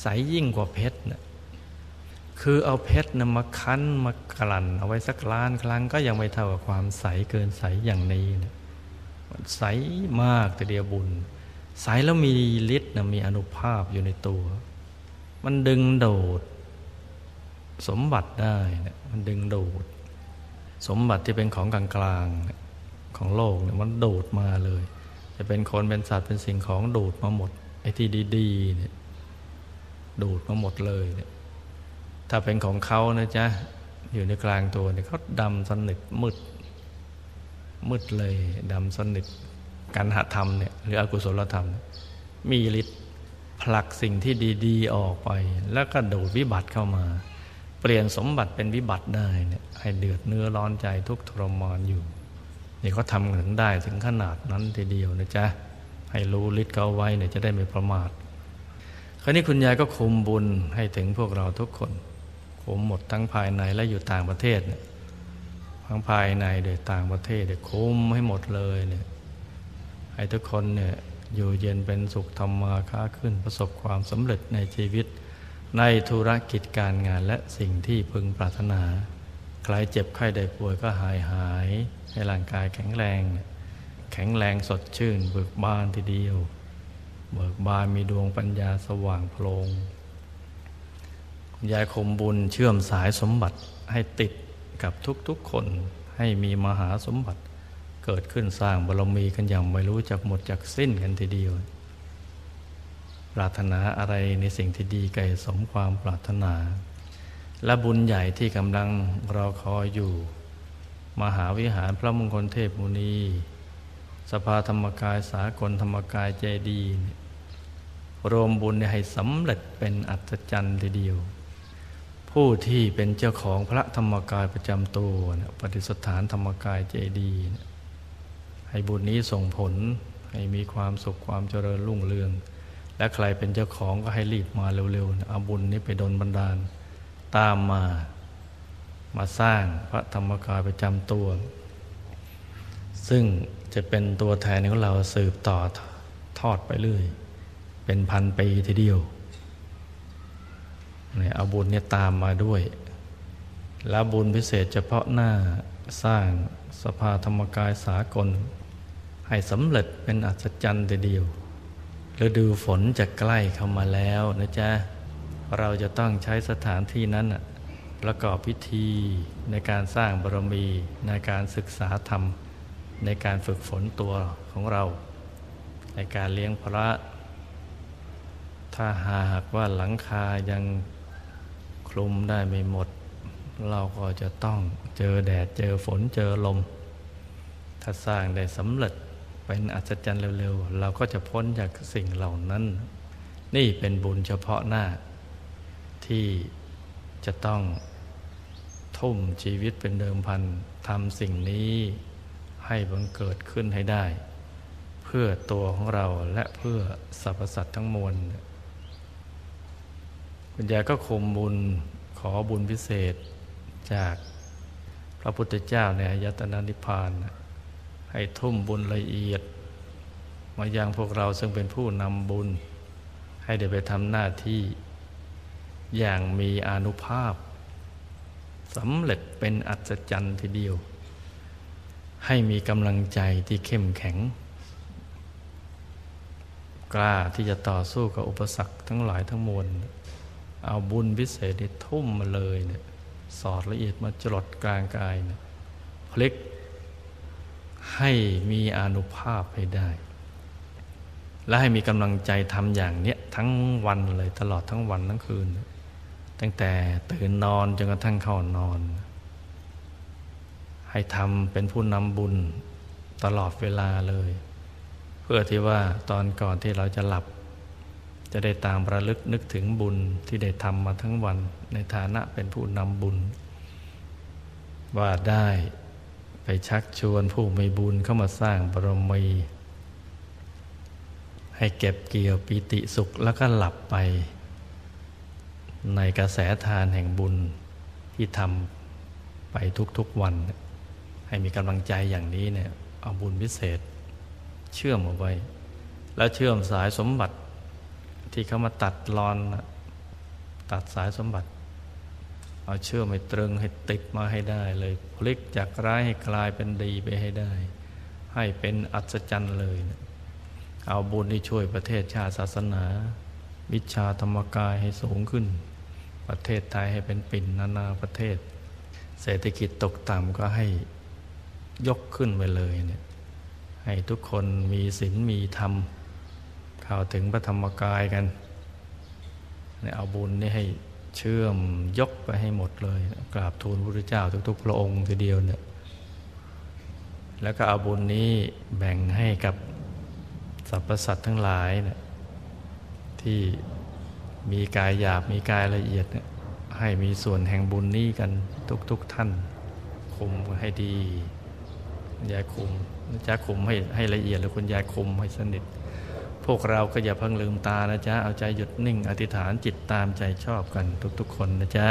ใสยิ่งกว่าเพชรนะคือเอาเพชรนะมาคั้นมากลั่น เอาไว้สักล้านครั้งก็ยังไม่เท่ากับความใสเกินใสอย่างนี้นะมันใสมากแต่เดียวบุญ ใสแล้วมีฤทธิ์นะมีอนุภาพอยู่ในตัว มันดึงโดด สมบัติได้นะมันดึงโดด สมบัติที่เป็นของกลางๆของโลกเนี่ยมันโดดมาเลย จะเป็นคนเป็นสัตว์เป็นสิ่งของโดดมาหมดไอ้ที่ดีๆเนี่ยดูดมาหมดเลยเนี่ยถ้าเป็นของเขานะจ๊ะ อยู่ในกลางตัวเนี่ยเขาดำสนิทมืดมืดเลยดำสนิท การหธรรมเนี่ยหรืออกุศลธรรม มีฤทธิ์ผลักสิ่งที่ดีๆออกไป แล้วก็ดูดวิบัติเข้ามา เปลี่ยนสมบัติเป็นวิบัติได้เนี่ยให้เดือดเนื้อร้อนใจทุกทรมานอยู่นี่เขาทำถึงได้ถึงขนาดนั้นทีเดียวนะจ๊ะให้รู้ฤทธิ์เขาไว้เนี่ยจะได้ไม่ประมาทคราวนี้คุณยายก็คุมบุญให้ถึงพวกเราทุกคนคุมหมดทั้งภายในและอยู่ต่างประเทศเนี่ยทั้งภายในเดยต่างประเทศเดยคุมให้หมดเลยเนี่ย ให้ทุกคนเนี่ยอยู่เย็นเป็นสุขธรรมาค้าขึ้นประสบความสำเร็จในชีวิต ในธุรกิจการงานและสิ่งที่พึงปรารถนา ใครเจ็บไข้ได้ป่วยก็หายหาย ให้ร่างกายแข็งแรง แข็งแรงสดชื่น เบิกบานทีเดียว เบิกบานมีดวงปัญญาสว่างโพลงยายคมบุญเชื่อมสายสมบัติให้ติดกับทุกๆคนให้มีมหาสมบัติ เกิดขึ้นสร้างบารมีกันอย่างไม่รู้จักหมดจากสิ้นกันทีเดียว ปรารถนาอะไรในสิ่งที่ดีไกลสมความปรารถนา และบุญใหญ่ที่กำลังรอคอยอยู่ มหาวิหารพระมงคลเทพมุนี สภาธรรมกายสากลธรรมกายใจดี รวมบุญให้สำเร็จเป็นอัศจรรย์ทีเดียวผู้ที่เป็นเจ้าของพระธรรมกายประจำตัวปฏิสถานธรรมกายเจดี ให้บุญนี้ส่งผลให้มีความสุขความเจริญรุ่งเรือง และใครเป็นเจ้าของก็ให้รีบมาเร็วๆเอาบุญนี้ไปดลบันดาล ตามมามาสร้างพระธรรมกายประจำตัว ซึ่งจะเป็นตัวแทนของเราสืบต่อทอดไปเรื่อย เป็นพันปีทีเดียวเนี่ยเอาบุญเนี่ยตามมาด้วย แล้วบุญพิเศษเฉพาะหน้าสร้างสภาธรรมกายสากล ให้สำเร็จเป็นอัศจรรย์ทีเดียวฤดูฝนจะใกล้เข้ามาแล้วนะจ๊ะ เราจะต้องใช้สถานที่นั้นประกอบพิธีในการสร้างบารมีในการศึกษาธรรม ในการฝึกฝนตัวของเรา ในการเลี้ยงพระ ถ้าหากว่าหลังคายังคลุมได้ไม่หมด เราก็จะต้องเจอแดดเจอฝนเจอลม ถ้าสร้างได้สำเร็จ เป็นอัศจรรย์เร็วๆ เราก็จะพ้นจากสิ่งเหล่านั้น นี่เป็นบุญเฉพาะหน้า ที่จะต้องทุ่มชีวิตเป็นเดิมพันทำสิ่งนี้ให้บังเกิดขึ้นให้ได้ เพื่อตัวของเราและเพื่อสรรพสัตว์ทั้งมวลคุณยายก็คุมบุญขอบุญพิเศษจากพระพุทธเจ้าในยตนานิพพาน ให้ทุ่มบุญละเอียด มายังพวกเราซึ่งเป็นผู้นำบุญ ให้ได้ไปทำหน้าที่ อย่างมีอนุภาพสำเร็จเป็นอัศจรรย์ทีเดียว ให้มีกำลังใจที่เข้มแข็ง กล้าที่จะต่อสู้กับอุปสรรคทั้งหลายทั้งมวลเอาบุญพิเศษนี่ทุ่มมาเลยเนี่ยสอดละเอียดมาจลดกลางกายเนี่ยพลิก ให้มีอนุภาพให้ได้ และให้มีกำลังใจทำอย่างเนี้ยทั้งวันเลยตลอดทั้งวันทั้งคืน ตั้งแต่ตื่นนอนจนกระทั่งเข้านอน ให้ทำเป็นผู้นำบุญตลอดเวลาเลย เพื่อที่ว่าตอนก่อนที่เราจะหลับ จะได้ตามระลึกนึกถึงบุญที่ได้ทำมาทั้งวันในฐานะเป็นผู้นำบุญ ว่าได้ ไปชักชวนผู้มีบุญเข้ามาสร้างบารมี ให้เก็บเกี่ยวปิติสุขแล้วก็หลับไป ในกระแสทานแห่งบุญที่ทำไปทุกๆวัน ให้มีกำลังใจอย่างนี้เนี่ยเอาบุญพิเศษ เชื่อมเอาไว้ แล้วเชื่อมสายสมบัติที่เขามาตัดรอน ตัดสายสมบัติ เอาเชื่อไม่ตรึงให้ติดมาให้ได้เลย พลิกจากร้ายให้กลายเป็นดีไปให้ได้ ให้เป็นอัศจรรย์เลยนะเอาบุญที่ช่วยประเทศชาติศาสนา วิชาธรรมกายให้สูงขึ้น ประเทศไทยให้เป็นปิ่นนานาประเทศ เศรษฐกิจตกต่ำก็ให้ยกขึ้นไปเลยเนี่ยให้ทุกคนมีศีลมีธรรมเข้าถึงพระธรรมกายกันเนี่ยเอาบุญนี่ให้ เชื่อมยกไปให้หมดเลย กราบทูลพระพุทธเจ้าทุกๆ พระองค์ทีเดียวเนี่ยแล้วก็เอาบุญนี้แบ่งให้กับสรรพสัตว์ทั้งหลายเนี่ยที่มีกายหยาบมีกายละเอียดเนี่ยให้มีส่วนแห่งบุญนี้กันทุกๆทท่าน คุมให้ดียายคุมจะคุมให้ให้ละเอียดแล้วคุณยายคุมให้สนิท พวกเราก็อย่าเพิ่งลืมตานะจ๊ะ เอาใจหยุดนิ่งอธิษฐานจิตตามใจชอบกันทุกๆคนนะจ๊ะ